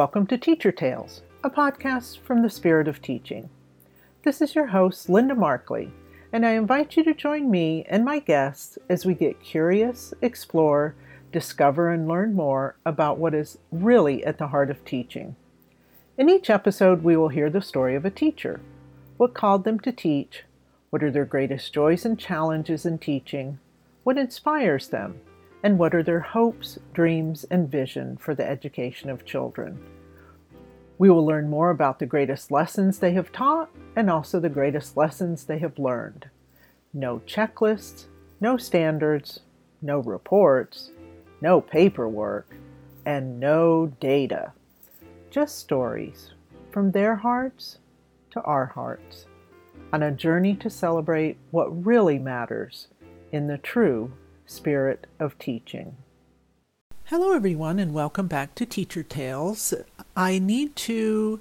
Welcome to Teacher Tales, a podcast from the Spirit of Teaching. This is your host, Linda Markley, and I invite you to join me and my guests as we get curious, explore, discover, and learn more about what is really at the heart of teaching. In each episode, we will hear the story of a teacher. What called them to teach? What are their greatest joys and challenges in teaching? What inspires them? And what are their hopes, dreams, and vision for the education of children? We will learn more about the greatest lessons they have taught and also the greatest lessons they have learned. No checklists, no standards, no reports, no paperwork, and no data. Just stories from their hearts to our hearts on a journey to celebrate what really matters in the true spirit of teaching. Hello, everyone, and welcome back to Teacher Tales. I need to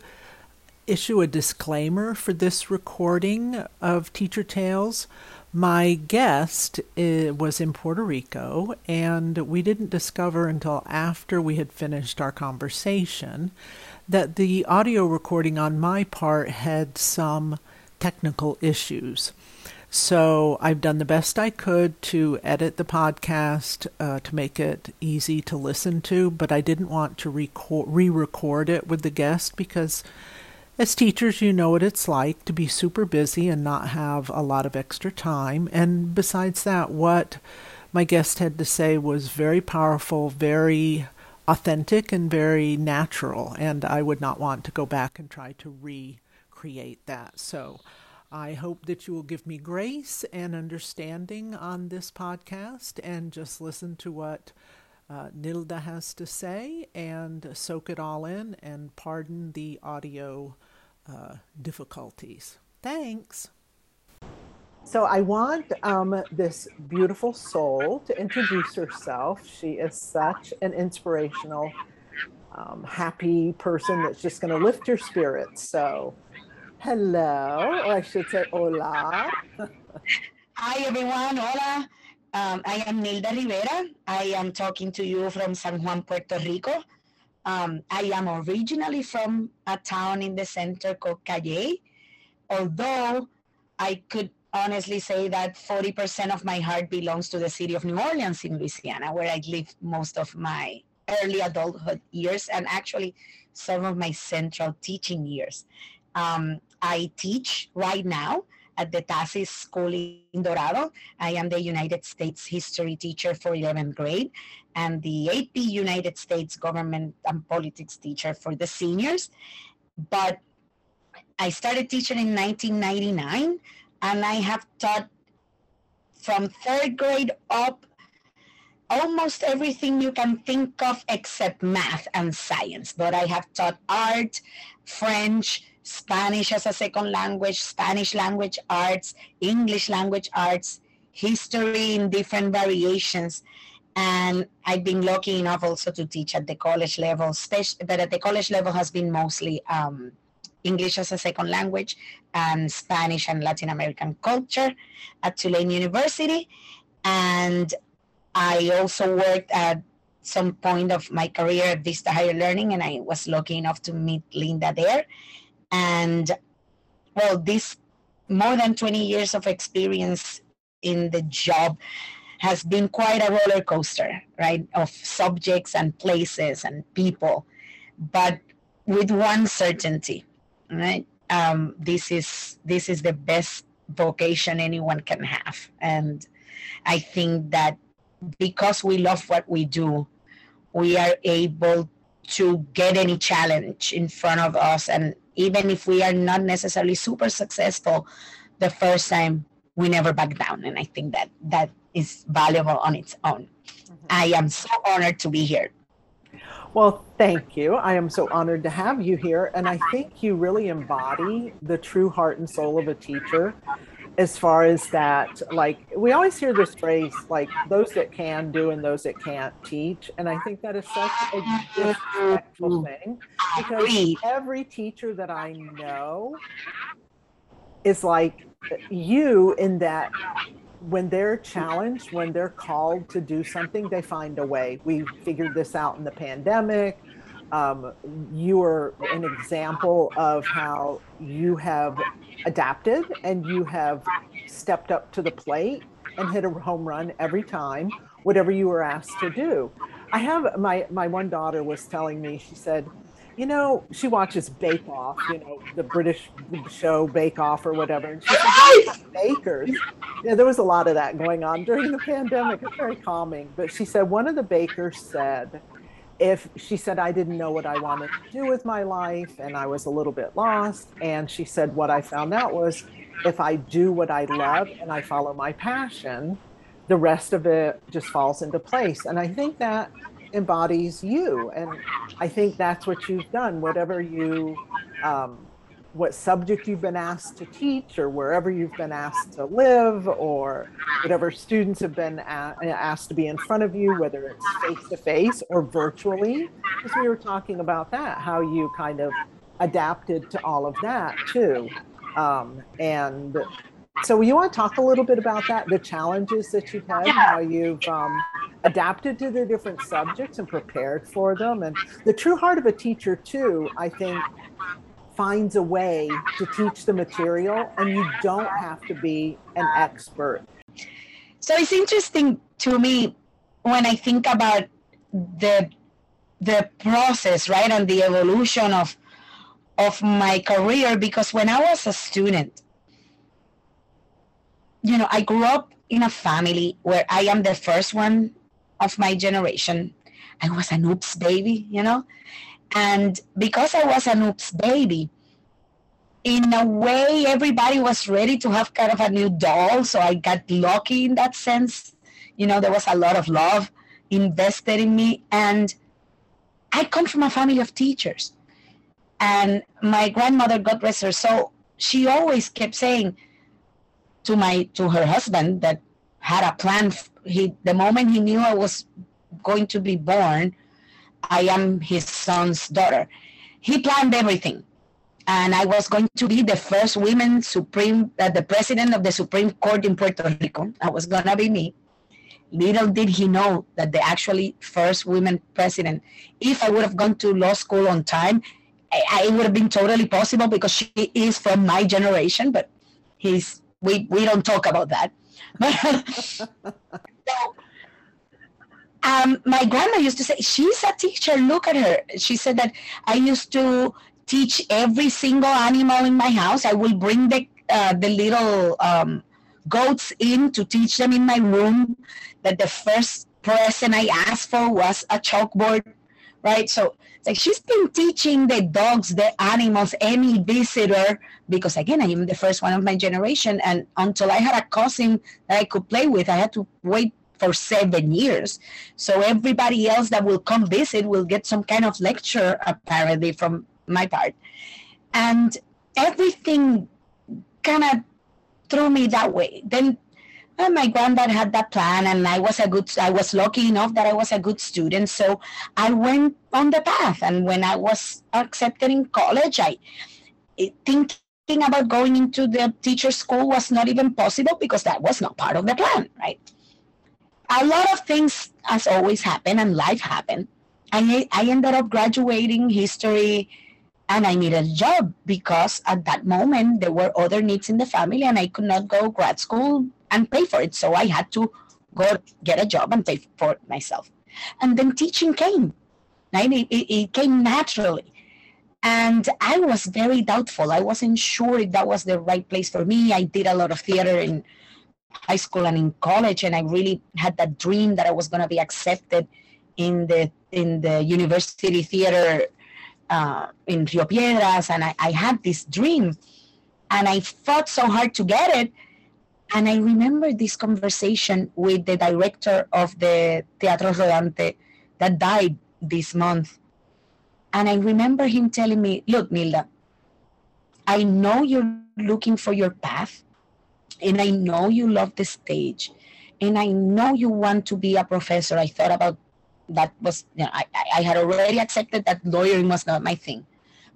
issue a disclaimer for this recording of Teacher Tales. My guest uh, was in Puerto Rico, and we didn't discover until after we had finished our conversation that the audio recording on my part had some technical issues. So I've done the best I could to edit the podcast uh, to make it easy to listen to, but I didn't want to re record it with the guest because as teachers, you know what it's like to be super busy and not have a lot of extra time. And besides that, what my guest had to say was very powerful, very authentic, and very natural. And I would not want to go back and try to recreate that. So I hope that you will give me grace and understanding on this podcast and just listen to what uh, Nilda has to say and soak it all in and pardon the audio uh, difficulties. Thanks. So I want um, this beautiful soul to introduce herself. She is such an inspirational, um, happy person that's just going to lift your spirits. So, hello, or I should say, hola. Hi, everyone. Hola. Um, I am Nilda Rivera. I am talking to you from San Juan, Puerto Rico. Um, I am originally from a town in the center called Cayey, although I could honestly say that 40% of my heart belongs to the city of New Orleans in Louisiana, where I lived most of my early adulthood years and actually some of my central teaching years. Um, I teach right now at the TASIS School in Dorado. I am the United States history teacher for 11th grade and the AP United States government and politics teacher for the seniors. But I started teaching in 1999 and I have taught from third grade up almost everything you can think of except math and science. But I have taught art, French, Spanish as a second language, Spanish language arts, English language arts, history in different variations. And I've been lucky enough also to teach at the college level, but at the college level has been mostly um, English as a second language and Spanish and Latin American culture at Tulane University. And I also worked at some point of my career at Vista Higher Learning, and I was lucky enough to meet Linda there. And well, this more than 20 years of experience in the job has been quite a roller coaster, right? Of subjects and places and people, but with one certainty, right? Um, this is this is the best vocation anyone can have, and I think that because we love what we do, we are able to get any challenge in front of us and even if we are not necessarily super successful the first time we never back down. And i think that that is valuable on its own. Mm-hmm. i am so honored to be here. Well thank you. I am so honored to have you here. And i think you really embody the true heart and soul of a teacher as far as that like we always hear this phrase like those that can do and those that can't teach and i think that is such a disrespectful mm. thing because every teacher that i know is like you in that when they're challenged when they're called to do something they find a way. We figured this out in the pandemic um, you are an example of how you have adapted and you have stepped up to the plate and hit a home run every time, whatever you were asked to do. I have my my one daughter was telling me, she said, you know, she watches Bake Off, you know, the British show Bake Off or whatever. And she said, bakers. Yeah, there was a lot of that going on during the pandemic. It's very calming. But she said one of the bakers said, if she said I didn't know what I wanted to do with my life and I was a little bit lost. And she said what I found out was if I do what I love and I follow my passion, the rest of it just falls into place. And I think that embodies you. And I think that's what you've done, whatever you, um, what subject you've been asked to teach or wherever you've been asked to live or whatever students have been asked to be in front of you, whether it's face to face or virtually, because we were talking about that, how you kind of adapted to all of that too. Um, and so you want to talk a little bit about that, the challenges that you've had, how you've um, adapted to the different subjects and prepared for them. And the true heart of a teacher, too, I think, finds a way to teach the material, and you don't have to be an expert. So it's interesting to me when I think about the the process, right, and the evolution of of my career because when I was a student, you know, I grew up in a family where I am the first one of my generation. I was an oops baby, you know? And because I was an oops baby, in a way, everybody was ready to have kind of a new doll. So I got lucky in that sense. You know, there was a lot of love invested in me. And I come from a family of teachers. And my grandmother, God rest her soul, she always kept saying to my to her husband that had a plan. He the moment he knew I was going to be born, I am his son's daughter. He planned everything, and I was going to be the first woman supreme, uh, the president of the Supreme Court in Puerto Rico. I was gonna be me. Little did he know that the actually first women president. If I would have gone to law school on time, it would have been totally possible because she is from my generation, but he's we we don't talk about that. so, um, my grandma used to say, "She's a teacher. Look at her." She said that I used to teach every single animal in my house. I will bring the uh, the little um, goats in to teach them in my room. That the first present I asked for was a chalkboard, right? So like she's been teaching the dogs, the animals, any visitor, because again, I am the first one of my generation. And until I had a cousin that I could play with, I had to wait for seven years. So everybody else that will come visit will get some kind of lecture, apparently, from my part. And everything kind of threw me that way. Then and my granddad had that plan and i was a good i was lucky enough that i was a good student so i went on the path and when i was accepted in college i thinking about going into the teacher school was not even possible because that was not part of the plan right a lot of things as always happen and life happened I, I ended up graduating history and I needed a job because at that moment there were other needs in the family and I could not go grad school and pay for it. So I had to go get a job and pay for it myself. And then teaching came. Right? It, it, it came naturally. And I was very doubtful. I wasn't sure if that was the right place for me. I did a lot of theater in high school and in college, and I really had that dream that I was going to be accepted in the in the university theater uh, in Rio Piedras, and I, I had this dream, and I fought so hard to get it and I remember this conversation with the director of the Teatro Rodante that died this month. And I remember him telling me, Look, Nilda, I know you're looking for your path, and I know you love the stage, and I know you want to be a professor. I thought about that was, you know, I, I had already accepted that lawyering was not my thing.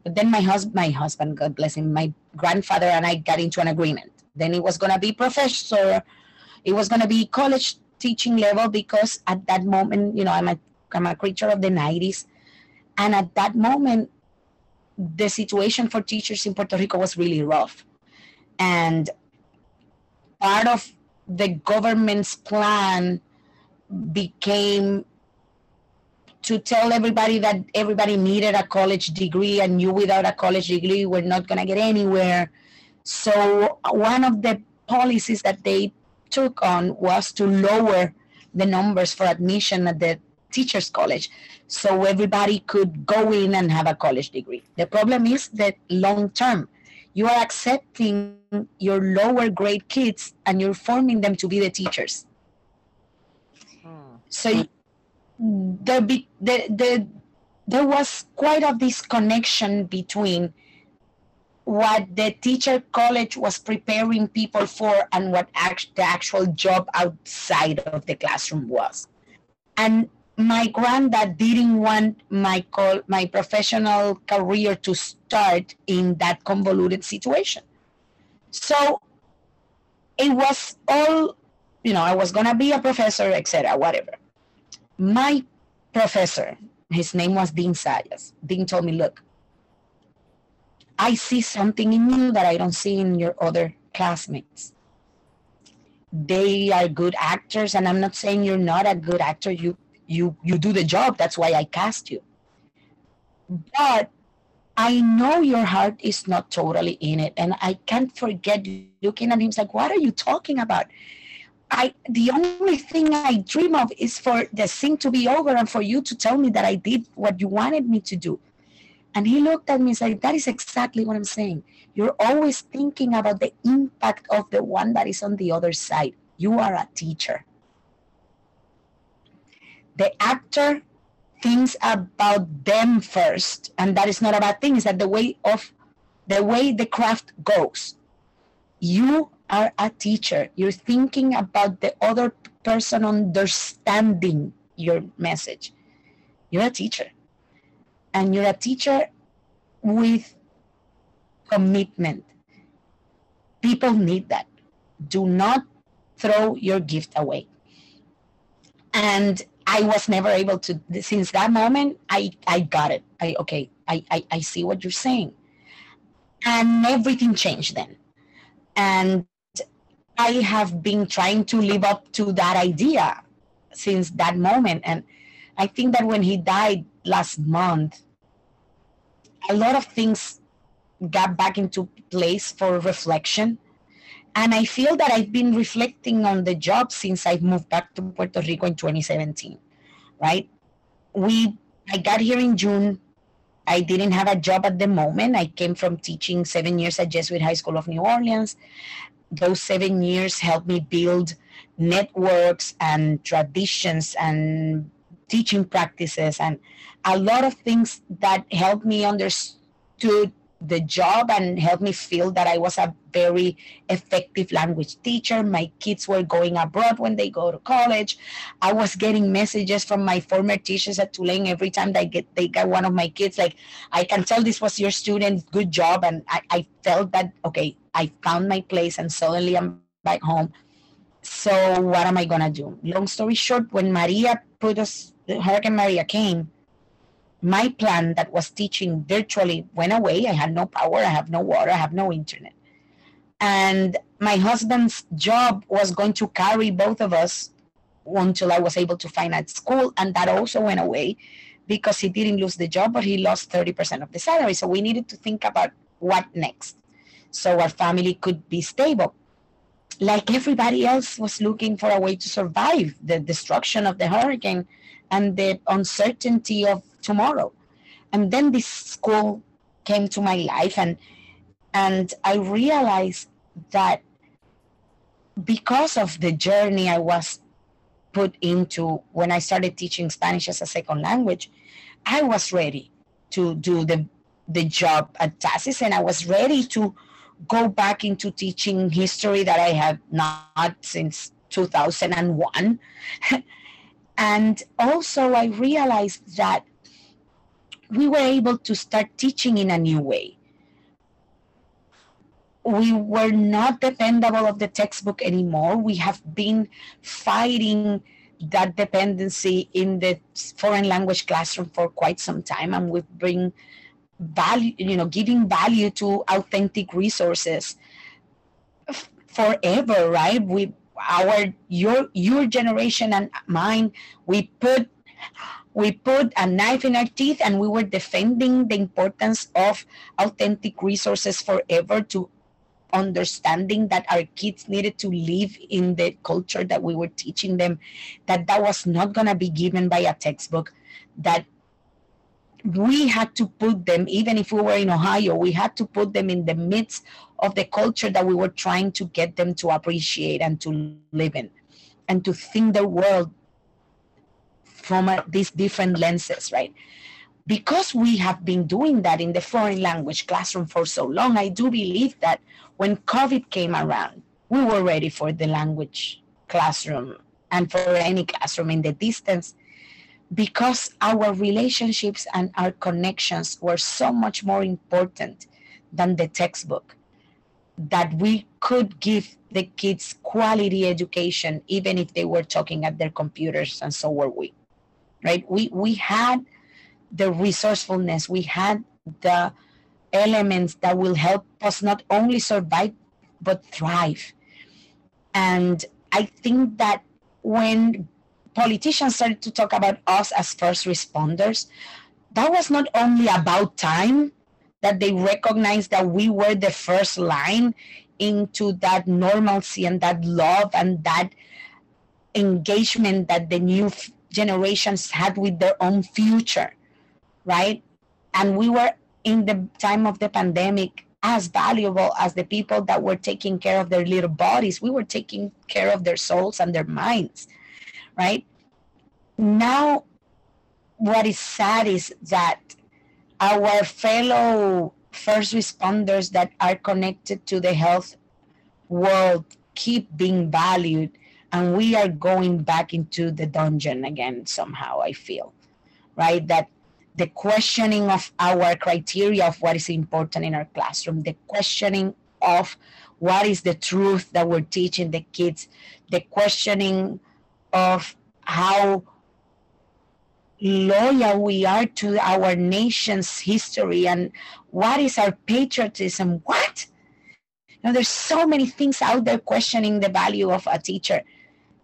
But then my husband, my husband, God bless him, my grandfather and I got into an agreement then it was to be professor. It was to be college teaching level because at that moment, you know, I'm a, I'm a creature of the 90s. And at that moment, the situation for teachers in Puerto Rico was really rough. And part of the government's plan became to tell everybody that everybody needed a college degree and you without a college degree were not going to get anywhere. So one of the policies that they took on was to lower the numbers for admission at the teachers college so everybody could go in and have a college degree. The problem is that long term, you are accepting your lower grade kids and you're forming them to be the teachers. Hmm. So there, be, the, the, there was quite a disconnection between what the teacher college was preparing people for and what act, the actual job outside of the classroom was. And my granddad didn't want my call, my professional career to start in that convoluted situation. So it was all, you know, I was gonna be a professor, etc., whatever. My professor, his name was Dean Zayas. Dean told me, look, I see something in you that I don't see in your other classmates. They are good actors, and I'm not saying you're not a good actor. You you you do the job. That's why i cast you. But i know your heart is not totally in it and i can't forget looking at him. Like what are you talking about? I the only thing i dream of is for the thing to be over and for you to tell me that i did what you wanted me to do. And he looked at me and said that is exactly what i'm saying. You're always thinking about the impact of the one that is on the other side. You are a teacher the actor thinks about them first and that is not a bad thing is that the way of the way the craft goes. You are a teacher you're thinking about the other person understanding your message. You're a teacher. And you're a teacher with commitment. People need that. Do not throw your gift away. And I was never able to since that moment I I got it. I okay, I, I, I see what you're saying. And everything changed then. And I have been trying to live up to that idea since that moment. And I think that when he died last month, a lot of things got back into place for reflection and I feel that I've been reflecting on the job since I moved back to Puerto Rico in 2017, right? We, I got here in June. I didn't have a job at the moment. I came from teaching seven years at Jesuit High School of New Orleans. Those seven years helped me build networks and traditions and teaching practices and a lot of things that helped me understood the job and helped me feel that I was a very effective language teacher. My kids were going abroad when they go to college. I was getting messages from my former teachers at Tulane every time they get they got one of my kids like I can tell this was your student, good job. And I, I felt that okay, I found my place and suddenly I'm back home. So what am I gonna do? Long story short, when Maria put us Hurricane Maria came, my plan that was teaching virtually went away. I had no power, I have no water, I have no internet. And my husband's job was going to carry both of us until I was able to find a school. And that also went away because he didn't lose the job, but he lost 30% of the salary. So we needed to think about what next so our family could be stable. Like everybody else was looking for a way to survive the destruction of the hurricane and the uncertainty of tomorrow. And then this school came to my life and and I realized that because of the journey I was put into when I started teaching Spanish as a second language, I was ready to do the the job at TASIS and I was ready to go back into teaching history that I have not since 2001. and also I realized that we were able to start teaching in a new way. We were not dependable of the textbook anymore. We have been fighting that dependency in the foreign language classroom for quite some time and we bring value you know giving value to authentic resources forever right we our your your generation and mine we put we put a knife in our teeth and we were defending the importance of authentic resources forever to understanding that our kids needed to live in the culture that we were teaching them that that was not going to be given by a textbook that we had to put them even if we were in ohio we had to put them in the midst of the culture that we were trying to get them to appreciate and to live in and to think the world from uh, these different lenses right? Because we have been doing that in the foreign language classroom for so long i do believe that when COVID came around, we were ready for the language classroom and for any classroom in the distance because our relationships and our connections were so much more important than the textbook that we could give the kids quality education even if they were talking at their computers and so were we right we we had the resourcefulness we had the elements that will help us not only survive but thrive. And I think that when politicians started to talk about us as first responders, that was not only about time that they recognized that we were the first line into that normalcy and that love and that engagement that the new generations had with their own future, right? And we were in the time of the pandemic as valuable as the people that were taking care of their little bodies. We were taking care of their souls and their minds, right? Now, what is sad is that our fellow first responders that are connected to the health world keep being valued and we are going back into the dungeon again somehow i feel right that the questioning of our criteria of what is important in our classroom, the questioning of what is the truth that we're teaching the kids, the questioning of how loyal we are to our nation's history and what is our patriotism. What? You know, there's so many things out there questioning the value of a teacher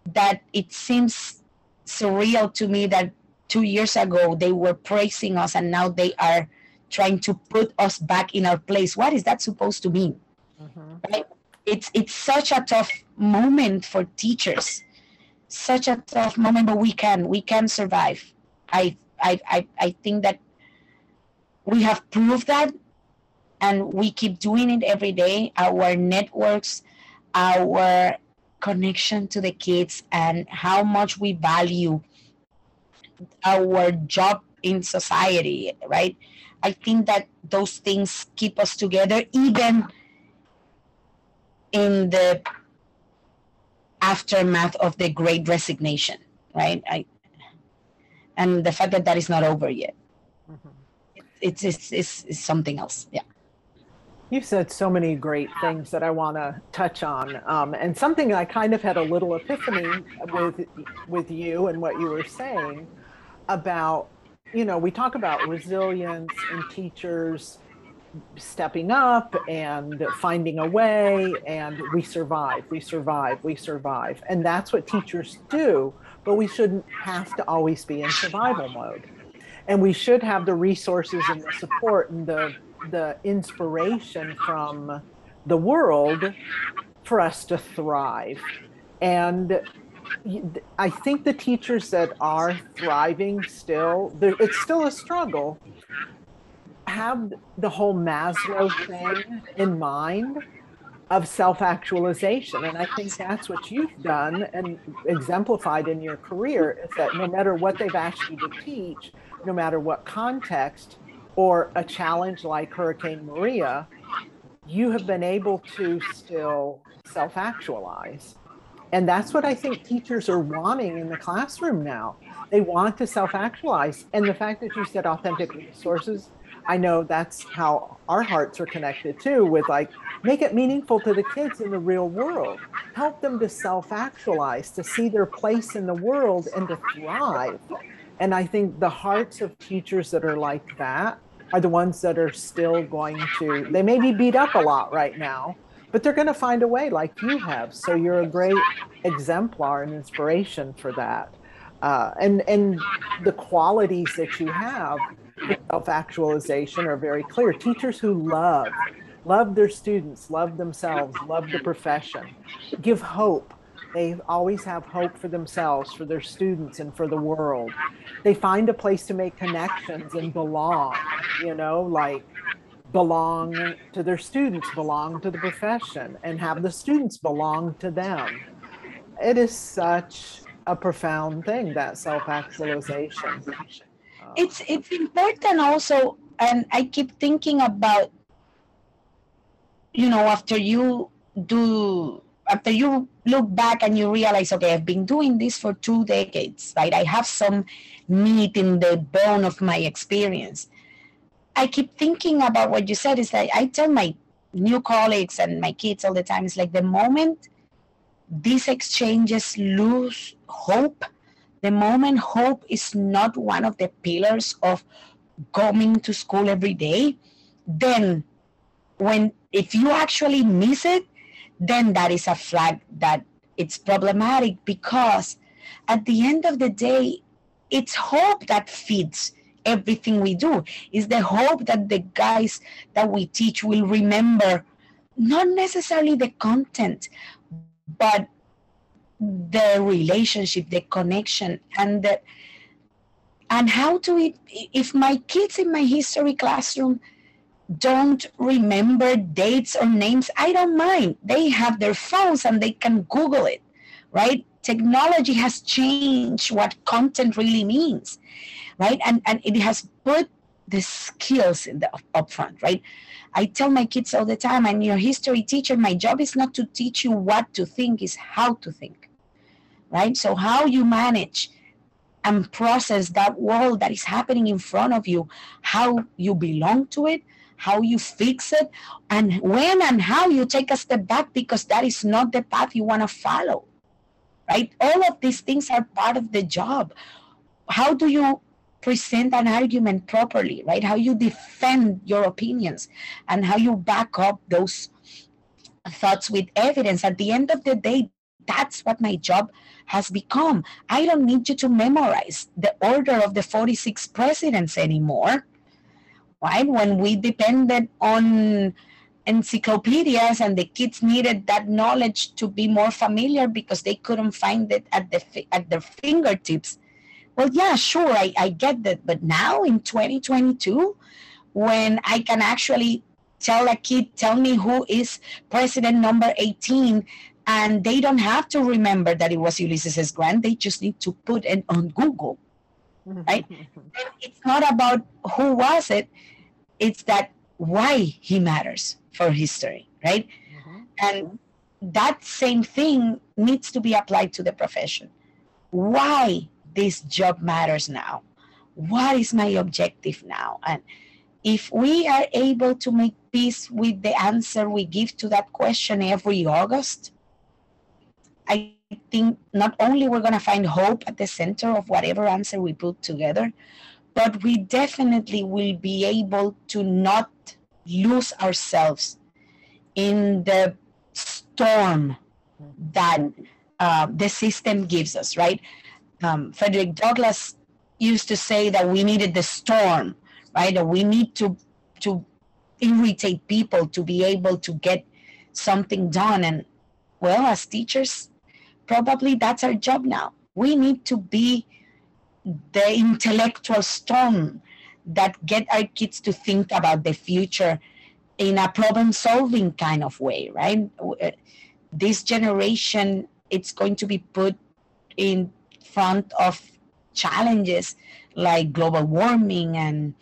that it seems surreal to me that two years ago they were praising us and now they are trying to put us back in our place. What is that supposed to mean? Mm-hmm. right? It's it's such a tough moment for teachers. Such a tough moment but we can we can survive. I i i, I think that we have proved that and we keep doing it every day. Our networks our connection to the kids and how much we value our job in society, right? I think that those things keep us together even in the aftermath of the great resignation, right? I, and the fact that that is not over yet. Mm-hmm. It's, it's, it's, it's something else. Yeah. You've said so many great things that I want to touch on, um, and something I kind of had a little epiphany with with you and what you were saying about, you know, we talk about resilience and teachers stepping up and finding a way and we survive we survive we survive and that's what teachers do but we shouldn't have to always be in survival mode. And we should have the resources and the support and the the inspiration from the world for us to thrive and I think the teachers that are thriving still, it's still a struggle, have the whole Maslow thing in mind of self actualization. And I think that's what you've done and exemplified in your career is that no matter what they've asked you to teach, no matter what context or a challenge like Hurricane Maria, you have been able to still self actualize. And that's what I think teachers are wanting in the classroom now. They want to self actualize. And the fact that you said authentic resources, I know that's how our hearts are connected too, with like, make it meaningful to the kids in the real world. Help them to self actualize, to see their place in the world and to thrive. And I think the hearts of teachers that are like that are the ones that are still going to, they may be beat up a lot right now, but they're going to find a way like you have. So you're a great exemplar and inspiration for that. Uh, and and the qualities that you have self-actualization are very clear. Teachers who love, love their students, love themselves, love the profession, give hope. They always have hope for themselves, for their students, and for the world. They find a place to make connections and belong, you know, like belong to their students, belong to the profession, and have the students belong to them. It is such a profound thing, that self actualization. It's it's important also, and I keep thinking about, you know, after you do after you look back and you realize, okay, I've been doing this for two decades, right? I have some meat in the bone of my experience. I keep thinking about what you said is that I tell my new colleagues and my kids all the time, it's like the moment these exchanges lose hope, the moment hope is not one of the pillars of coming to school every day, then when if you actually miss it, then that is a flag that it's problematic because at the end of the day, it's hope that feeds everything we do. Is the hope that the guys that we teach will remember not necessarily the content, but the relationship, the connection, and the and how to if my kids in my history classroom don't remember dates or names, I don't mind. They have their phones and they can Google it, right? Technology has changed what content really means, right? And, and it has put the skills in the upfront, right? I tell my kids all the time, I'm your history teacher. My job is not to teach you what to think, is how to think, right? So how you manage and process that world that is happening in front of you, how you belong to it, how you fix it, and when and how you take a step back because that is not the path you want to follow. Right? All of these things are part of the job. How do you present an argument properly, right? How you defend your opinions and how you back up those thoughts with evidence. At the end of the day, that's what my job has become. I don't need you to memorize the order of the 46 presidents anymore right? When we depended on encyclopedias and the kids needed that knowledge to be more familiar because they couldn't find it at the at their fingertips. Well, yeah, sure, I, I get that. But now in 2022, when I can actually tell a kid, tell me who is president number 18, and they don't have to remember that it was Ulysses S. Grant, they just need to put it on Google right? it's not about who was it, it's that why he matters for history, right? Mm-hmm. And that same thing needs to be applied to the profession. Why this job matters now? What is my objective now? And if we are able to make peace with the answer we give to that question every August, I think not only we're going to find hope at the center of whatever answer we put together, but we definitely will be able to not lose ourselves in the storm that uh, the system gives us, right? Um, Frederick Douglass used to say that we needed the storm, right? That we need to to irritate people to be able to get something done. And well, as teachers, probably that's our job now. We need to be the intellectual storm that get our kids to think about the future in a problem solving kind of way right uh, this generation it's going to be put in front of challenges like global warming and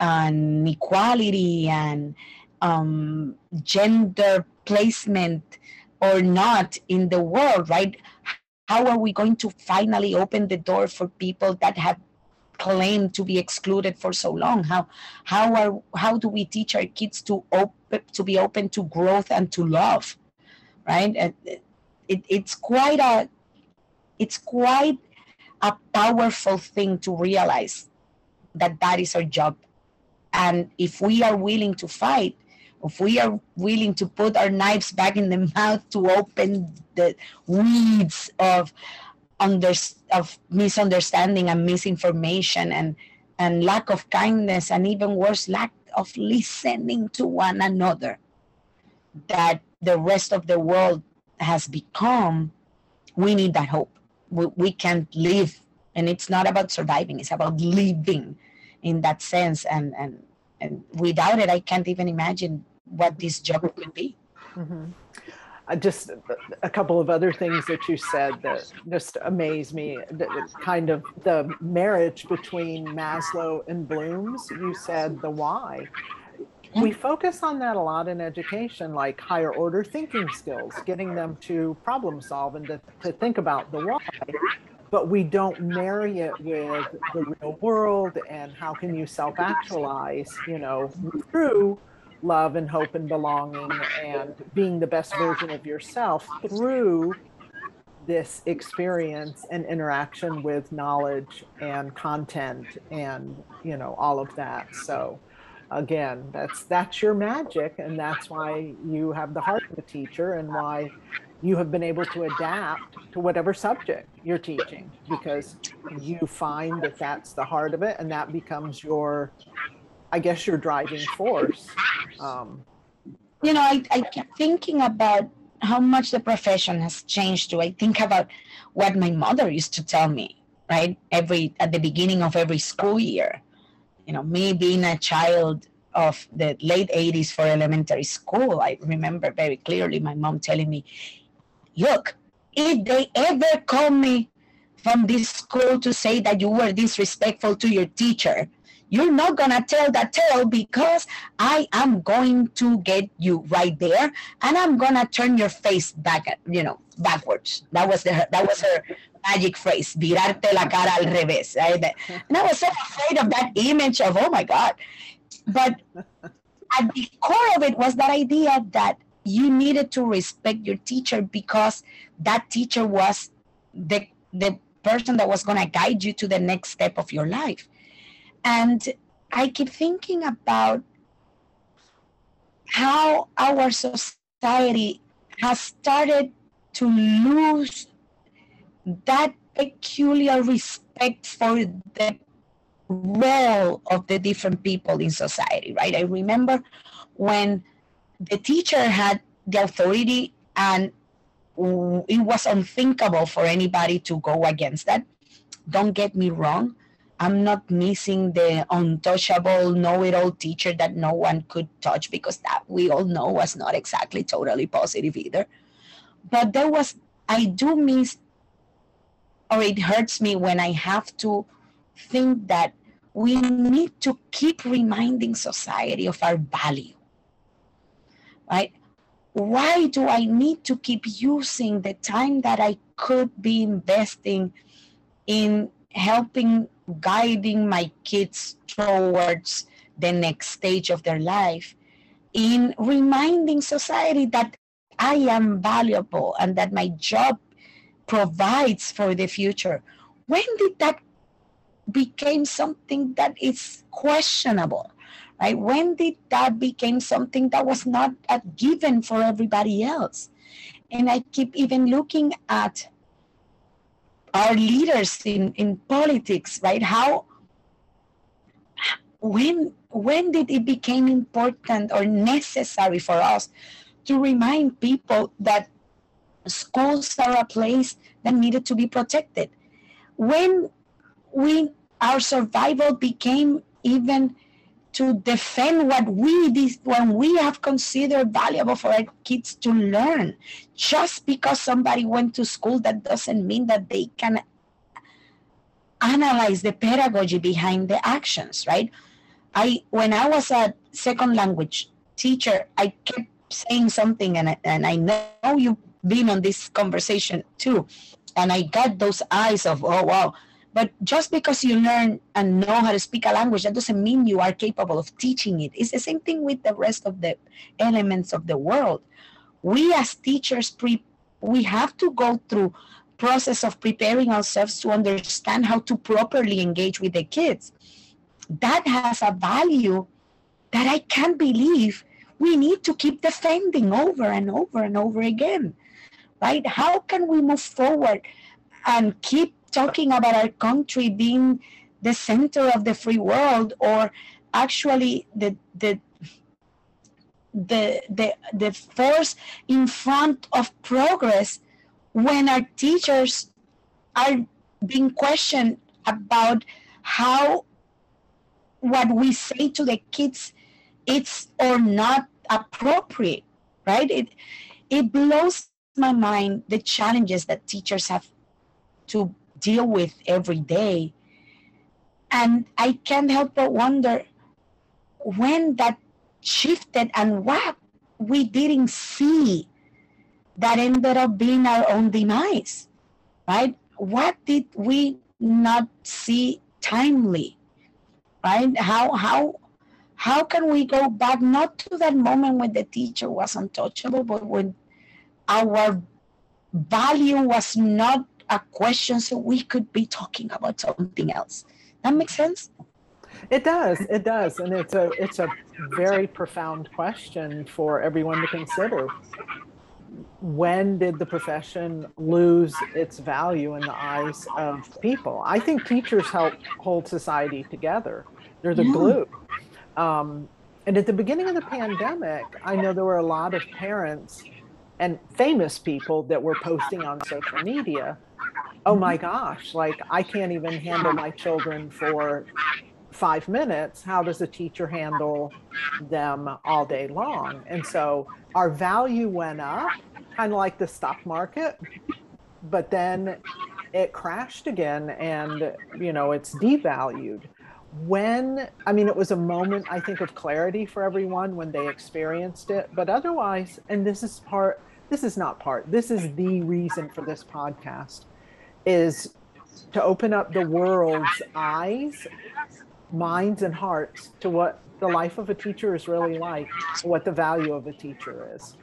and equality and um, gender placement or not in the world, right? How are we going to finally open the door for people that have claimed to be excluded for so long? How how are how do we teach our kids to open to be open to growth and to love right? It, it, it's quite a it's quite a powerful thing to realize that that is our job. And if we are willing to fight if we are willing to put our knives back in the mouth to open the weeds of under, of misunderstanding and misinformation and and lack of kindness and even worse lack of listening to one another that the rest of the world has become we need that hope. We, we can't live and it's not about surviving it's about living in that sense. And and and without it i can't even imagine what this job could be mm-hmm. Uh, just a couple of other things that you said that just amaze me. Kind of the marriage between Maslow and Bloom's. You said the why. We focus on that a lot in education, like higher order thinking skills, getting them to problem solve and to, to think about the why. But we don't marry it with the real world and how can you self actualize, you know, through love and hope and belonging and being the best version of yourself through this experience and interaction with knowledge and content and you know all of that. So again that's that's your magic and that's why you have the heart of a teacher and why you have been able to adapt to whatever subject you're teaching because you find that that's the heart of it and that becomes your I guess your driving force. Um, you know, I, I keep thinking about how much the profession has changed too. I think about what my mother used to tell me, right? Every at the beginning of every school year. You know, me being a child of the late 80s for elementary school, I remember very clearly my mom telling me, look, if they ever call me from this school to say that you were disrespectful to your teacher, you're not going to tell that tale because I am going to get you right there and I'm going to turn your face back, you know, backwards. That was the, that was her magic phrase, virarte la cara al revés. Right? And I was so afraid of that image of, oh my God. But at the core of it was that idea that you needed to respect your teacher because that teacher was the, the person that was going to guide you to the next step of your life. And I keep thinking about how our society has started to lose that peculiar respect for the role of the different people in society, right? I remember when the teacher had the authority and it was unthinkable for anybody to go against that. Don't get me wrong. I'm not missing the untouchable, know-it-all teacher that no one could touch because that we all know was not exactly totally positive either. But there was, I do miss, or it hurts me when I have to think that we need to keep reminding society of our value. Right? Why do I need to keep using the time that I could be investing in helping guiding my kids towards the next stage of their life in reminding society that I am valuable and that my job provides for the future. When did that became something that is questionable? Right? When did that became something that was not a given for everybody else? And I keep even looking at our leaders in, in politics, right? How when when did it become important or necessary for us to remind people that schools are a place that needed to be protected? When we our survival became even to defend what we did when we have considered valuable for our kids to learn. Just because somebody went to school, that doesn't mean that they can analyze the pedagogy behind the actions, right? I when I was a second language teacher, I kept saying something, and I, and I know you've been on this conversation too, and I got those eyes of oh wow, But just because you learn and know how to speak a language, that doesn't mean you are capable of teaching it. It's the same thing with the rest of the elements of the world. We as teachers, pre- we have to go through process of preparing ourselves to understand how to properly engage with the kids. That has a value that I can't believe we need to keep defending over and over and over again. Right? How can we move forward and keep talking about our country being the center of the free world or actually the the the the, the force in front of progress when our teachers are being questioned about how what we say to the kids it's or not appropriate right? It it blows my mind the challenges that teachers have to deal with every day. And I can't help but wonder when that shifted and what we didn't see that ended up being our own demise, right? What did we not see timely, right? How, how, how can we go back not to that moment when the teacher was untouchable, but when our value was not a question so we could be talking about something else. That makes sense? It does. It does. And it's a it's a very profound question for everyone to consider. When did the profession lose its value in the eyes of people? I think teachers help hold society together. They're the yeah. glue. Um, and at the beginning of the pandemic, I know there were a lot of parents and famous people that were posting on social media oh my gosh, like I can't even handle my children for five minutes. How does a teacher handle them all day long? And so our value went up, kind of like the stock market, but then it crashed again and, you know, it's devalued. When, I mean, it was a moment, I think, of clarity for everyone when they experienced it. But otherwise, and this is part, this is not part, this is the reason for this podcast is to open up the world's eyes, minds, and hearts to what the life of a teacher is really like, what the value of a teacher is.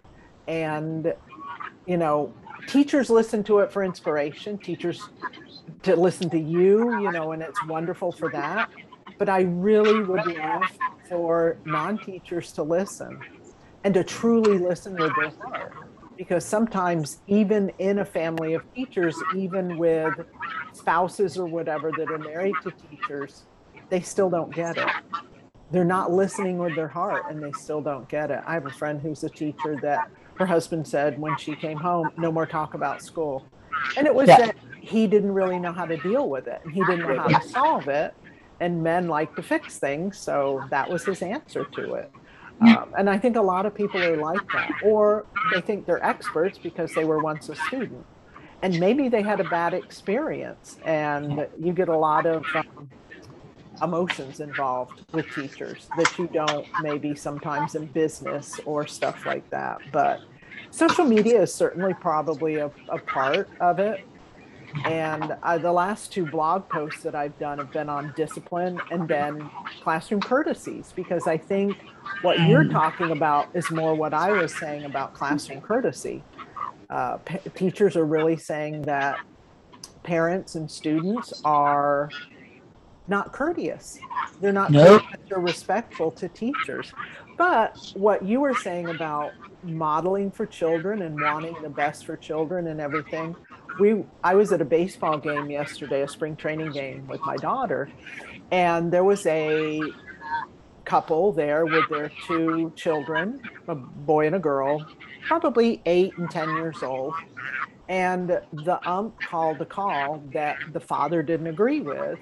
And, you know, teachers listen to it for inspiration, teachers to listen to you, you know, and it's wonderful for that. But I really would love for non teachers to listen and to truly listen with their heart because sometimes even in a family of teachers even with spouses or whatever that are married to teachers they still don't get it. They're not listening with their heart and they still don't get it. I have a friend who's a teacher that her husband said when she came home no more talk about school. And it was yeah. that he didn't really know how to deal with it. He didn't know how to solve it. And men like to fix things so that was his answer to it um, and I think a lot of people are like that, or they think they're experts because they were once a student, and maybe they had a bad experience, and you get a lot of um, emotions involved with teachers that you don't maybe sometimes in business or stuff like that. But social media is certainly probably a, a part of it. And uh, the last two blog posts that I've done have been on discipline and then classroom courtesies because I think what you're talking about is more what I was saying about classroom courtesy. Uh, teachers are really saying that parents and students are not courteous. They're not nope. they're respectful to teachers. But what you were saying about modeling for children and wanting the best for children and everything, we I was at a baseball game yesterday, a spring training game with my daughter, and there was a couple there with their two children, a boy and a girl, probably eight and 10 years old. And the ump called a call that the father didn't agree with.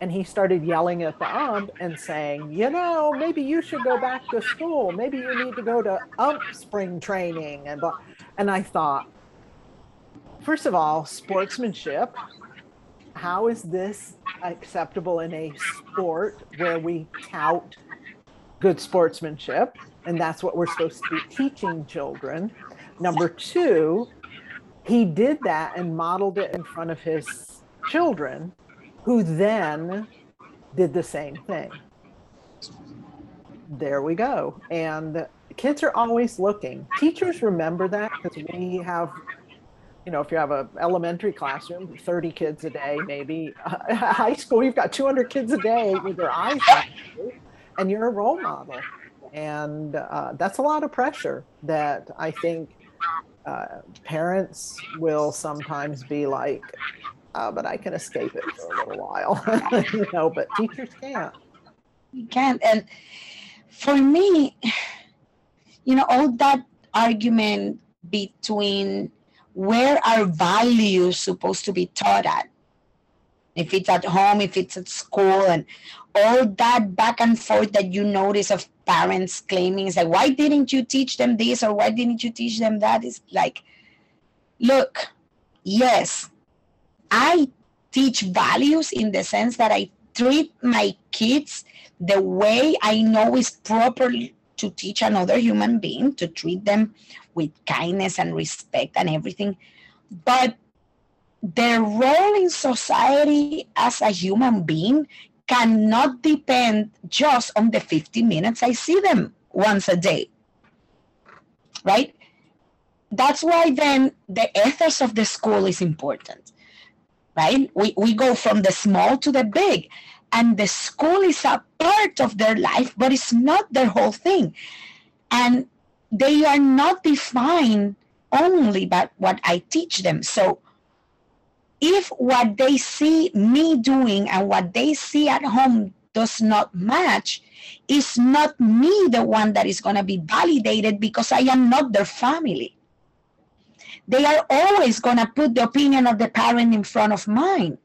And he started yelling at the ump and saying, You know, maybe you should go back to school. Maybe you need to go to ump spring training. And, and I thought, first of all, sportsmanship. How is this acceptable in a sport where we tout good sportsmanship, and that's what we're supposed to be teaching children. Number two, he did that and modeled it in front of his children who then did the same thing. There we go. And kids are always looking. Teachers remember that because we have, you know, if you have an elementary classroom, 30 kids a day, maybe uh, high school, you've got 200 kids a day with their eyes on you, and you're a role model. And uh, that's a lot of pressure that I think uh, parents will sometimes be like, oh, but I can escape it for a little while, you know, but teachers can't. You can't. And for me, you know, all that argument between where are values supposed to be taught at, if it's at home, if it's at school, and all that back and forth that you notice of parents claiming is like, why didn't you teach them this or why didn't you teach them that? Is like, look, yes, I teach values in the sense that I treat my kids the way I know is properly to teach another human being, to treat them with kindness and respect and everything. But their role in society as a human being cannot depend just on the 50 minutes I see them once a day. Right? That's why then the ethos of the school is important. Right? We, we go from the small to the big and the school is a part of their life, but it's not their whole thing. And they are not defined only by what I teach them. So if what they see me doing and what they see at home does not match, it's not me the one that is going to be validated because I am not their family. They are always going to put the opinion of the parent in front of mine.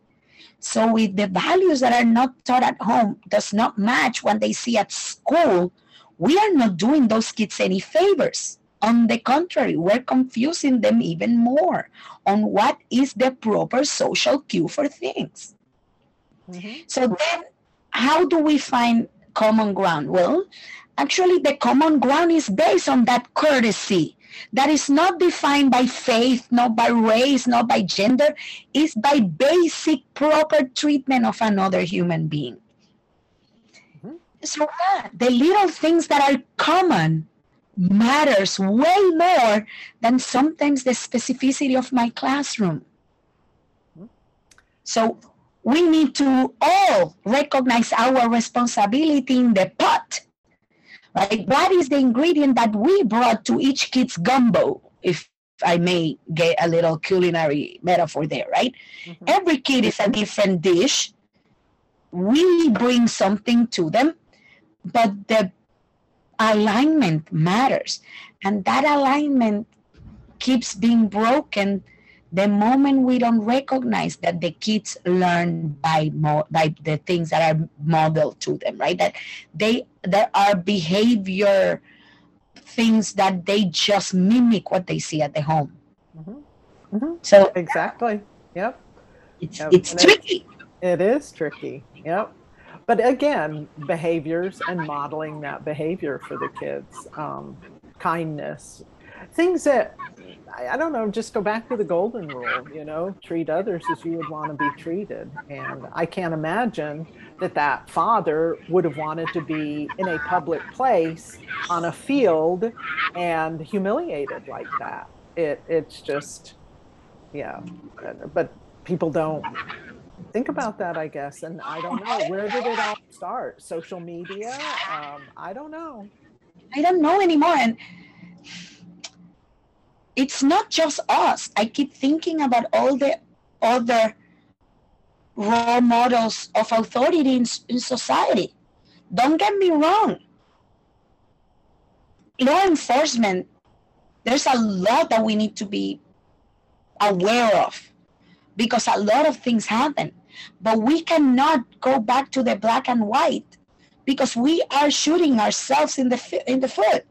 So if the values that are not taught at home does not match what they see at school, we are not doing those kids any favors. On the contrary, we're confusing them even more on what is the proper social cue for things. Mm-hmm. So then, how do we find common ground? Well, actually, the common ground is based on that courtesy that is not defined by faith, not by race, not by gender, is by basic proper treatment of another human being. Mm-hmm. So yeah, the little things that are common matters way more than sometimes the specificity of my classroom. Mm-hmm. So we need to all recognize our responsibility in the pot right? What is the ingredient that we brought to each kid's gumbo, if I may get a little culinary metaphor there, right? Mm-hmm. Every kid is a different dish. We bring something to them, but the alignment matters. And that alignment keeps being broken the moment we don't recognize that the kids learn by mo- by the things that are modeled to them right? That they there are behavior things that they just mimic what they see at the home. Mm-hmm. Mm-hmm. so exactly. Yep. It's yep. it's and tricky. It is tricky. Yep. But again behaviors and modeling that behavior for the kids um, kindness things that I, don't know, just go back to the golden rule, you know, treat others as you would want to be treated. And I can't imagine that that father would have wanted to be in a public place on a field and humiliated like that. It, it's just, yeah, but people don't think about that, I guess. And I don't know, where did it all start? Social media? Um, I don't know. I don't know anymore. And it's not just us. I keep thinking about all the other role models of authority in, in society. Don't get me wrong. Law enforcement, there's a lot that we need to be aware of because a lot of things happen. But we cannot go back to the black and white because we are shooting ourselves in the in the foot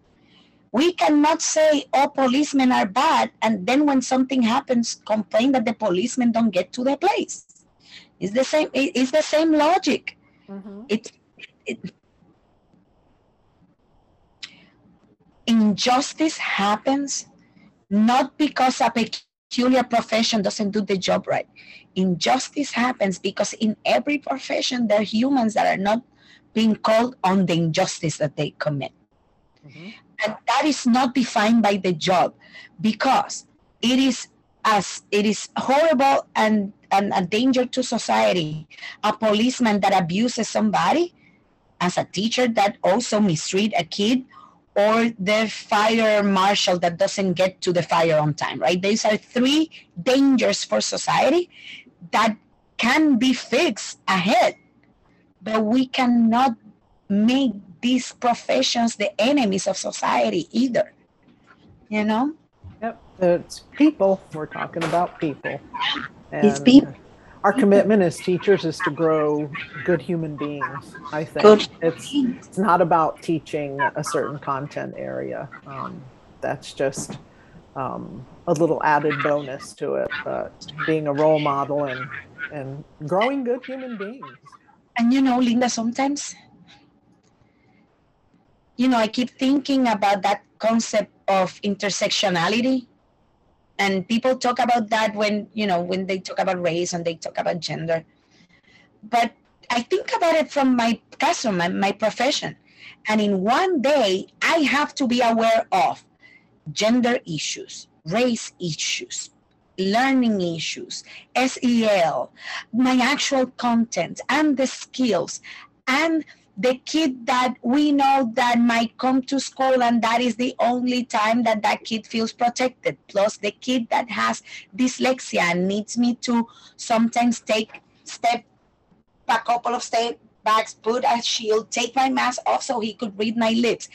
we cannot say all policemen are bad and then when something happens complain that the policemen don't get to their place it's the same it's the same logic mm-hmm. it, it injustice happens not because a peculiar profession doesn't do the job right injustice happens because in every profession there are humans that are not being called on the injustice that they commit. Mm-hmm. And that is not defined by the job because it is as it is horrible and, and a danger to society. A policeman that abuses somebody, as a teacher that also mistreat a kid, or the fire marshal that doesn't get to the fire on time, right? These are three dangers for society that can be fixed ahead, but we cannot make these professions the enemies of society either. You know? Yep, it's people. We're talking about people. And it's people. Our commitment as teachers is to grow good human beings. I think good. it's it's not about teaching a certain content area. Um, that's just um, a little added bonus to it. But being a role model and and growing good human beings. And you know, Linda, sometimes you know, I keep thinking about that concept of intersectionality. And people talk about that when, you know, when they talk about race and they talk about gender. But I think about it from my my, my profession. And in one day, I have to be aware of gender issues, race issues, learning issues, SEL, my actual content, and the skills, and the kid that we know that might come to school and that is the only time that that kid feels protected. Plus the kid that has dyslexia and needs me to sometimes take step a couple of step backs put a shield take my mask off so he could read my lips.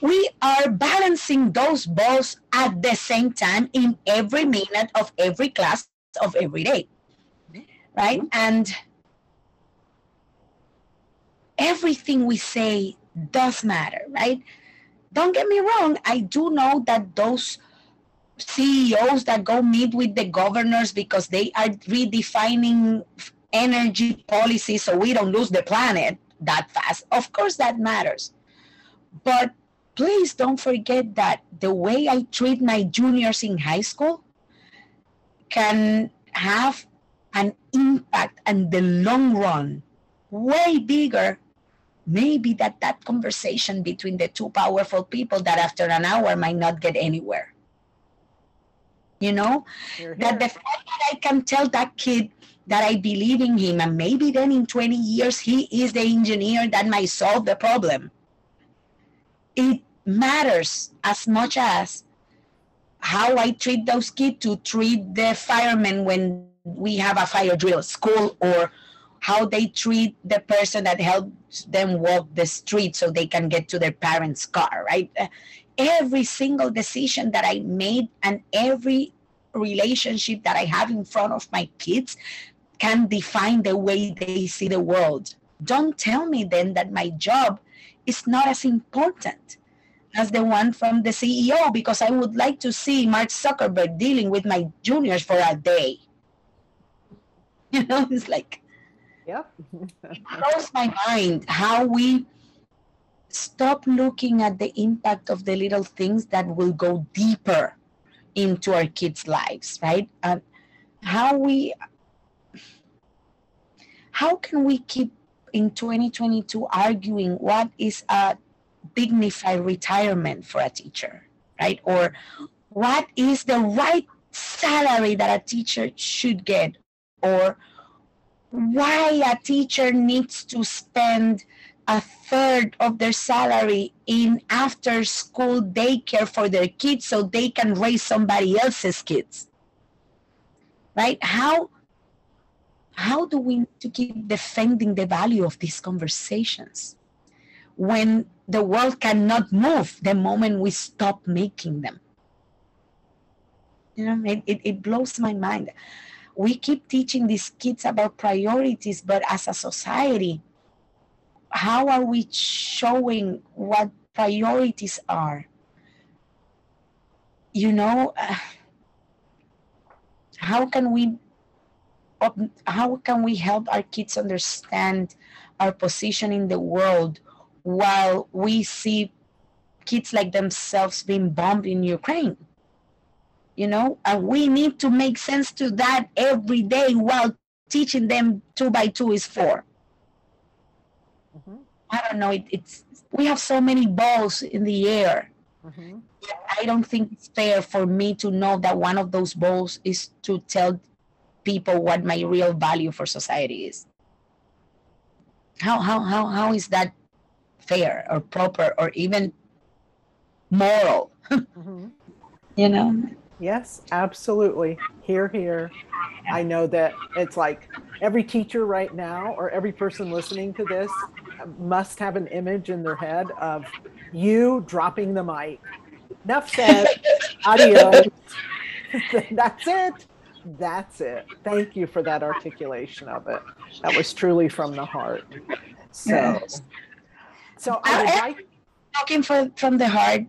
We are balancing those balls at the same time in every minute of every class of every day right? Mm-hmm. And everything we say does matter, right? Don't get me wrong, I do know that those CEOs that go meet with the governors because they are redefining energy policy so we don't lose the planet that fast. Of course, that matters. But please don't forget that the way I treat my juniors in high school can have an impact in the long run way bigger maybe that that conversation between the two powerful people that after an hour might not get anywhere. You know? That the fact that i can tell that kid that i believe in him and maybe then in 20 years he is the engineer that might solve the problem. It matters as much as how i treat those kids to treat the firemen when we have a fire drill school or how they treat the person that helps them walk the street so they can get to their parents' car, right? Every single decision that I made and every relationship that I have in front of my kids can define the way they see the world. Don't tell me then that my job is not as important as the one from the CEO because I would like to see Mark Zuckerberg dealing with my juniors for a day. You know, it's like yeah. it blows my mind how we stop looking at the impact of the little things that will go deeper into our kids' lives, right? And how we how can we keep in 2022 arguing what is a dignified retirement for a teacher, right? Or what is the right salary that a teacher should get? Or why a teacher needs to spend a third of their salary in after school daycare for their kids so they can raise somebody else's kids? Right? How how do we to keep defending the value of these conversations when the world cannot move the moment we stop making them? You know it, it, it blows my mind we keep teaching these kids about priorities, but as a society, how are we showing what priorities are? You know, uh, how can we how can we help our kids understand our position in the world while we see kids like themselves being bombed in Ukraine? You know and we need to make sense to that every day while teaching them two by two is 4 Mhm. I don't know. It, it's we have so many balls in the air. Mhm. I don't think it's fair for me to know that one of those balls is to tell people what my real value for society is. How how how how is that fair or proper or even moral? Mhm. You know? Yes, absolutely. Here, here. I know that it's like every teacher right now or every person listening to this must have an image in their head of you dropping the mic. Enough said. Adios. That's it. That's it. Thank you for that articulation of it. That was truly from the heart. So, so I would like. Talking from from the heart,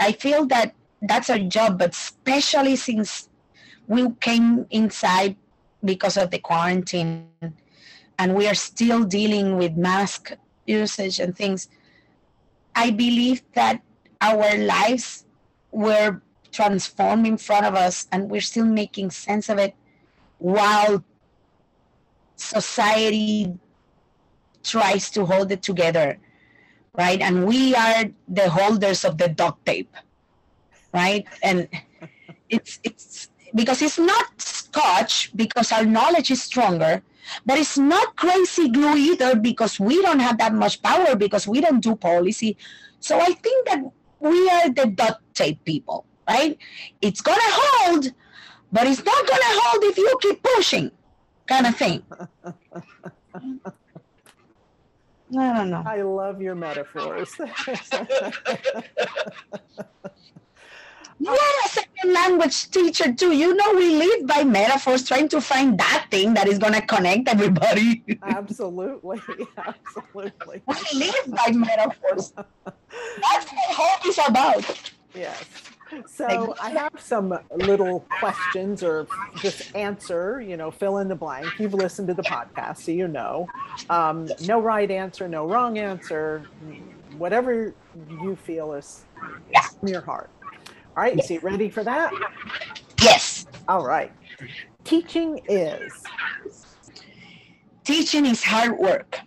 I feel that that's our job, but especially since we came inside because of the quarantine and we are still dealing with mask usage and things, I believe that our lives were transformed in front of us and we're still making sense of it while society tries to hold it together right? And we are the holders of the duct tape right? And it's it's because it's not scotch because our knowledge is stronger but it's not crazy glue either because we don't have that much power because we don't do policy. So i think that we are the duct tape people right? It's gonna hold but it's not gonna hold if you keep pushing kind of thing. I don't know. I love your metaphors. You're a second language teacher too. You know we live by metaphors, trying to find that thing that is gonna connect everybody. absolutely, absolutely. we live by metaphors. That's what hope is about. Yes. So I have some little questions or just answer, you know, fill in the blank. You've listened to the podcast, so you know. Um, no right answer, no wrong answer. Whatever you feel is Yeah. from your heart. All right, so you ready for that? Yes, All right. Teaching is. teaching is hard work.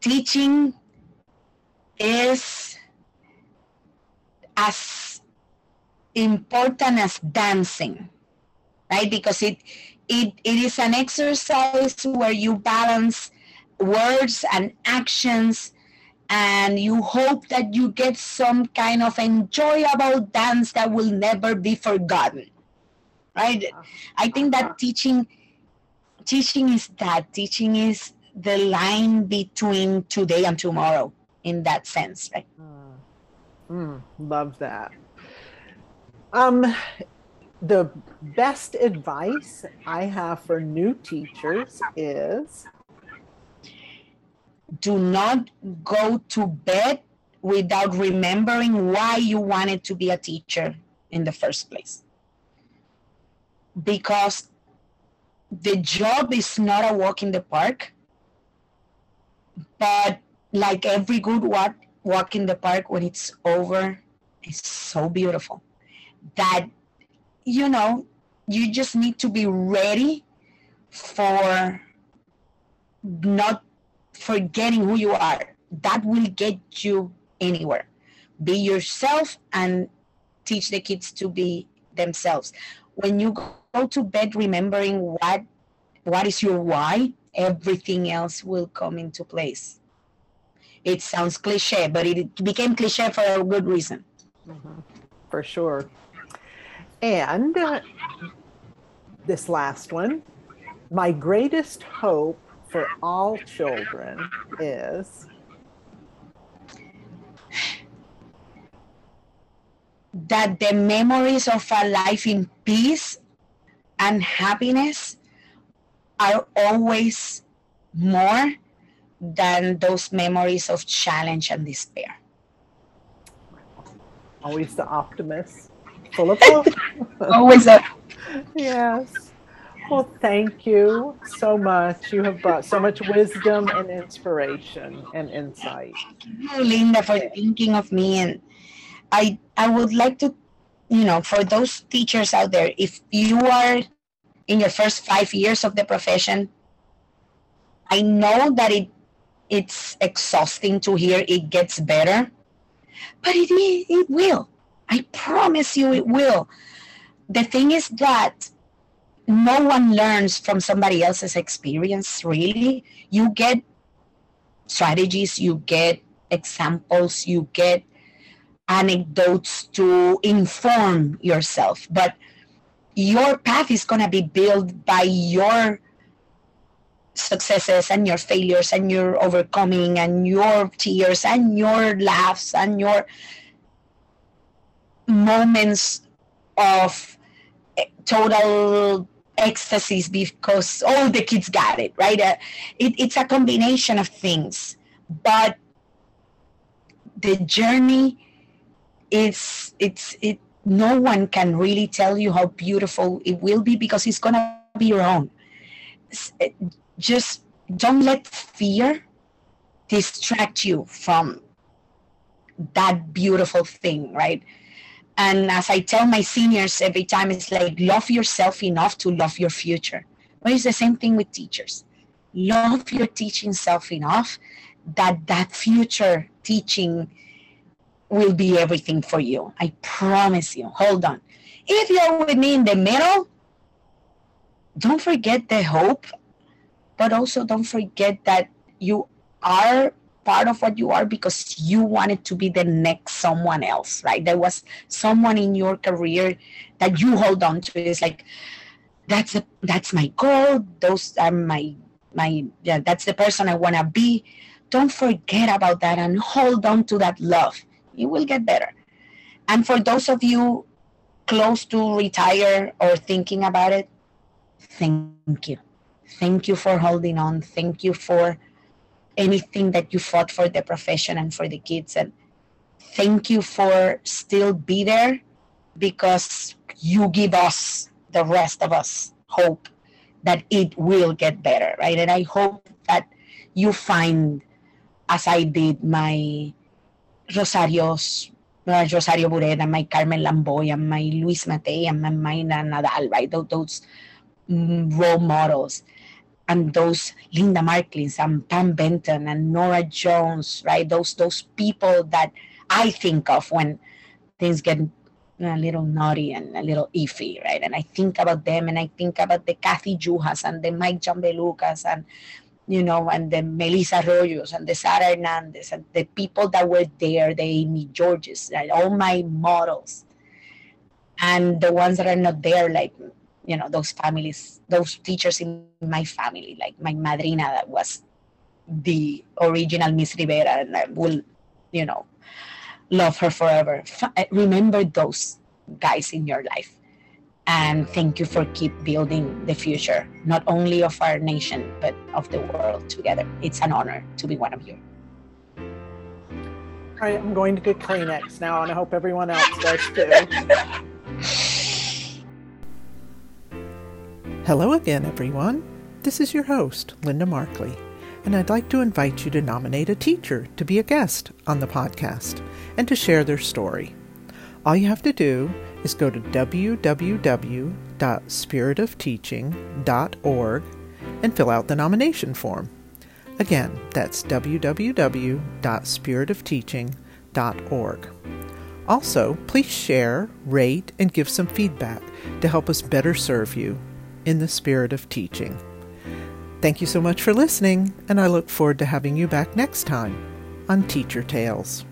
Teaching is as important as dancing, right? Because it it, it is an exercise where you balance words and actions and you hope that you get some kind of enjoyable dance that will never be forgotten right? I think that teaching teaching is that. Teaching is the line between today and tomorrow in that sense right? Mm, love that. Um, the best advice I have for new teachers is do not go to bed without remembering why you wanted to be a teacher in the first place. Because the job is not a walk in the park but like every good walk, walk in the park when it's over it's so beautiful that you know you just need to be ready for not forgetting who you are. That will get you anywhere. Be yourself and teach the kids to be themselves. When you go to bed remembering what what is your why everything else will come into place. It sounds cliche but it became cliche for a good reason. Mhm, for sure. And uh, this last one, my greatest hope for all children is that the memories of a life in peace and happiness are always more than those memories of challenge and despair. always the optimist, full of hope. Always a yes. Well, thank you so much. You have brought so much wisdom and inspiration and insight. Thank you, Linda, for thinking of me. And I, I would like to, you know, for those teachers out there, if you are in your first five years of the profession. I know that it it's exhausting to hear it gets better, but it, it will. I promise you it will. The thing is that no one learns from somebody else's experience, really. You get strategies, you get examples, you get anecdotes to inform yourself, but your path is going to be built by your successes and your failures and your overcoming and your tears and your laughs and your moments of eh, total ecstasies because all the kids got it right uh, it, it's a combination of things but the journey is it's it no one can really tell you how beautiful it will be because it's gonna be your own just don't let fear distract you from that beautiful thing, right? And as I tell my seniors every time, it's like love yourself enough to love your future. But it's the same thing with teachers. Love your teaching self enough that that future teaching will be everything for you. I promise you. Hold on. If you're with me in the middle, don't forget the hope but also don't forget that you are part of what you are because you wanted to be the next someone else right? There was someone in your career that you hold on to. It's like that's a, that's my goal. Those are my my yeah that's the person i want to be. Don't forget about that and hold on to that love. You will get better. And for those of you close to retire or thinking about it thank you. Thank you for holding on. Thank you for anything that you fought for the profession and for the kids. And thank you for still be there because you give us, the rest of us, hope that it will get better, right? And I hope that you find, as I did, my Rosario's uh, Rosario Buret and my Carmen Lamboy and my Luis Matei and my Mayna Nadal, right? Those, those mm, role models and those Linda Markleys and Pam Benton and Nora Jones, right? Those those people that I think of when things get a little naughty and a little iffy, right? And I think about them and I think about the Kathy Juhas and the Mike Jambelucas and you know, and the Melissa Arroyos and the Sara Hernandez and the people that were there, the Amy Georges, all my models. And the ones that are not there, like you know those families those teachers in my family like my madrina that was the original miss rivera and i will you know love her forever. F- remember those guys in your life. And thank you for keep building the future not only of our nation but of the world together. It's an honor to be one of you. All right i'm going to get kleenex now and i hope everyone else does too Hello again, everyone. This is your host, Linda Markley, and I'd like to invite you to nominate a teacher to be a guest on the podcast and to share their story. All you have to do is go to www.spiritofteaching.org and fill out the nomination form. Again, that's www.spiritofteaching.org. Also, please share, rate, and give some feedback to help us better serve you in the spirit of teaching. Thank you so much for listening, and I look forward to having you back next time on Teacher Tales.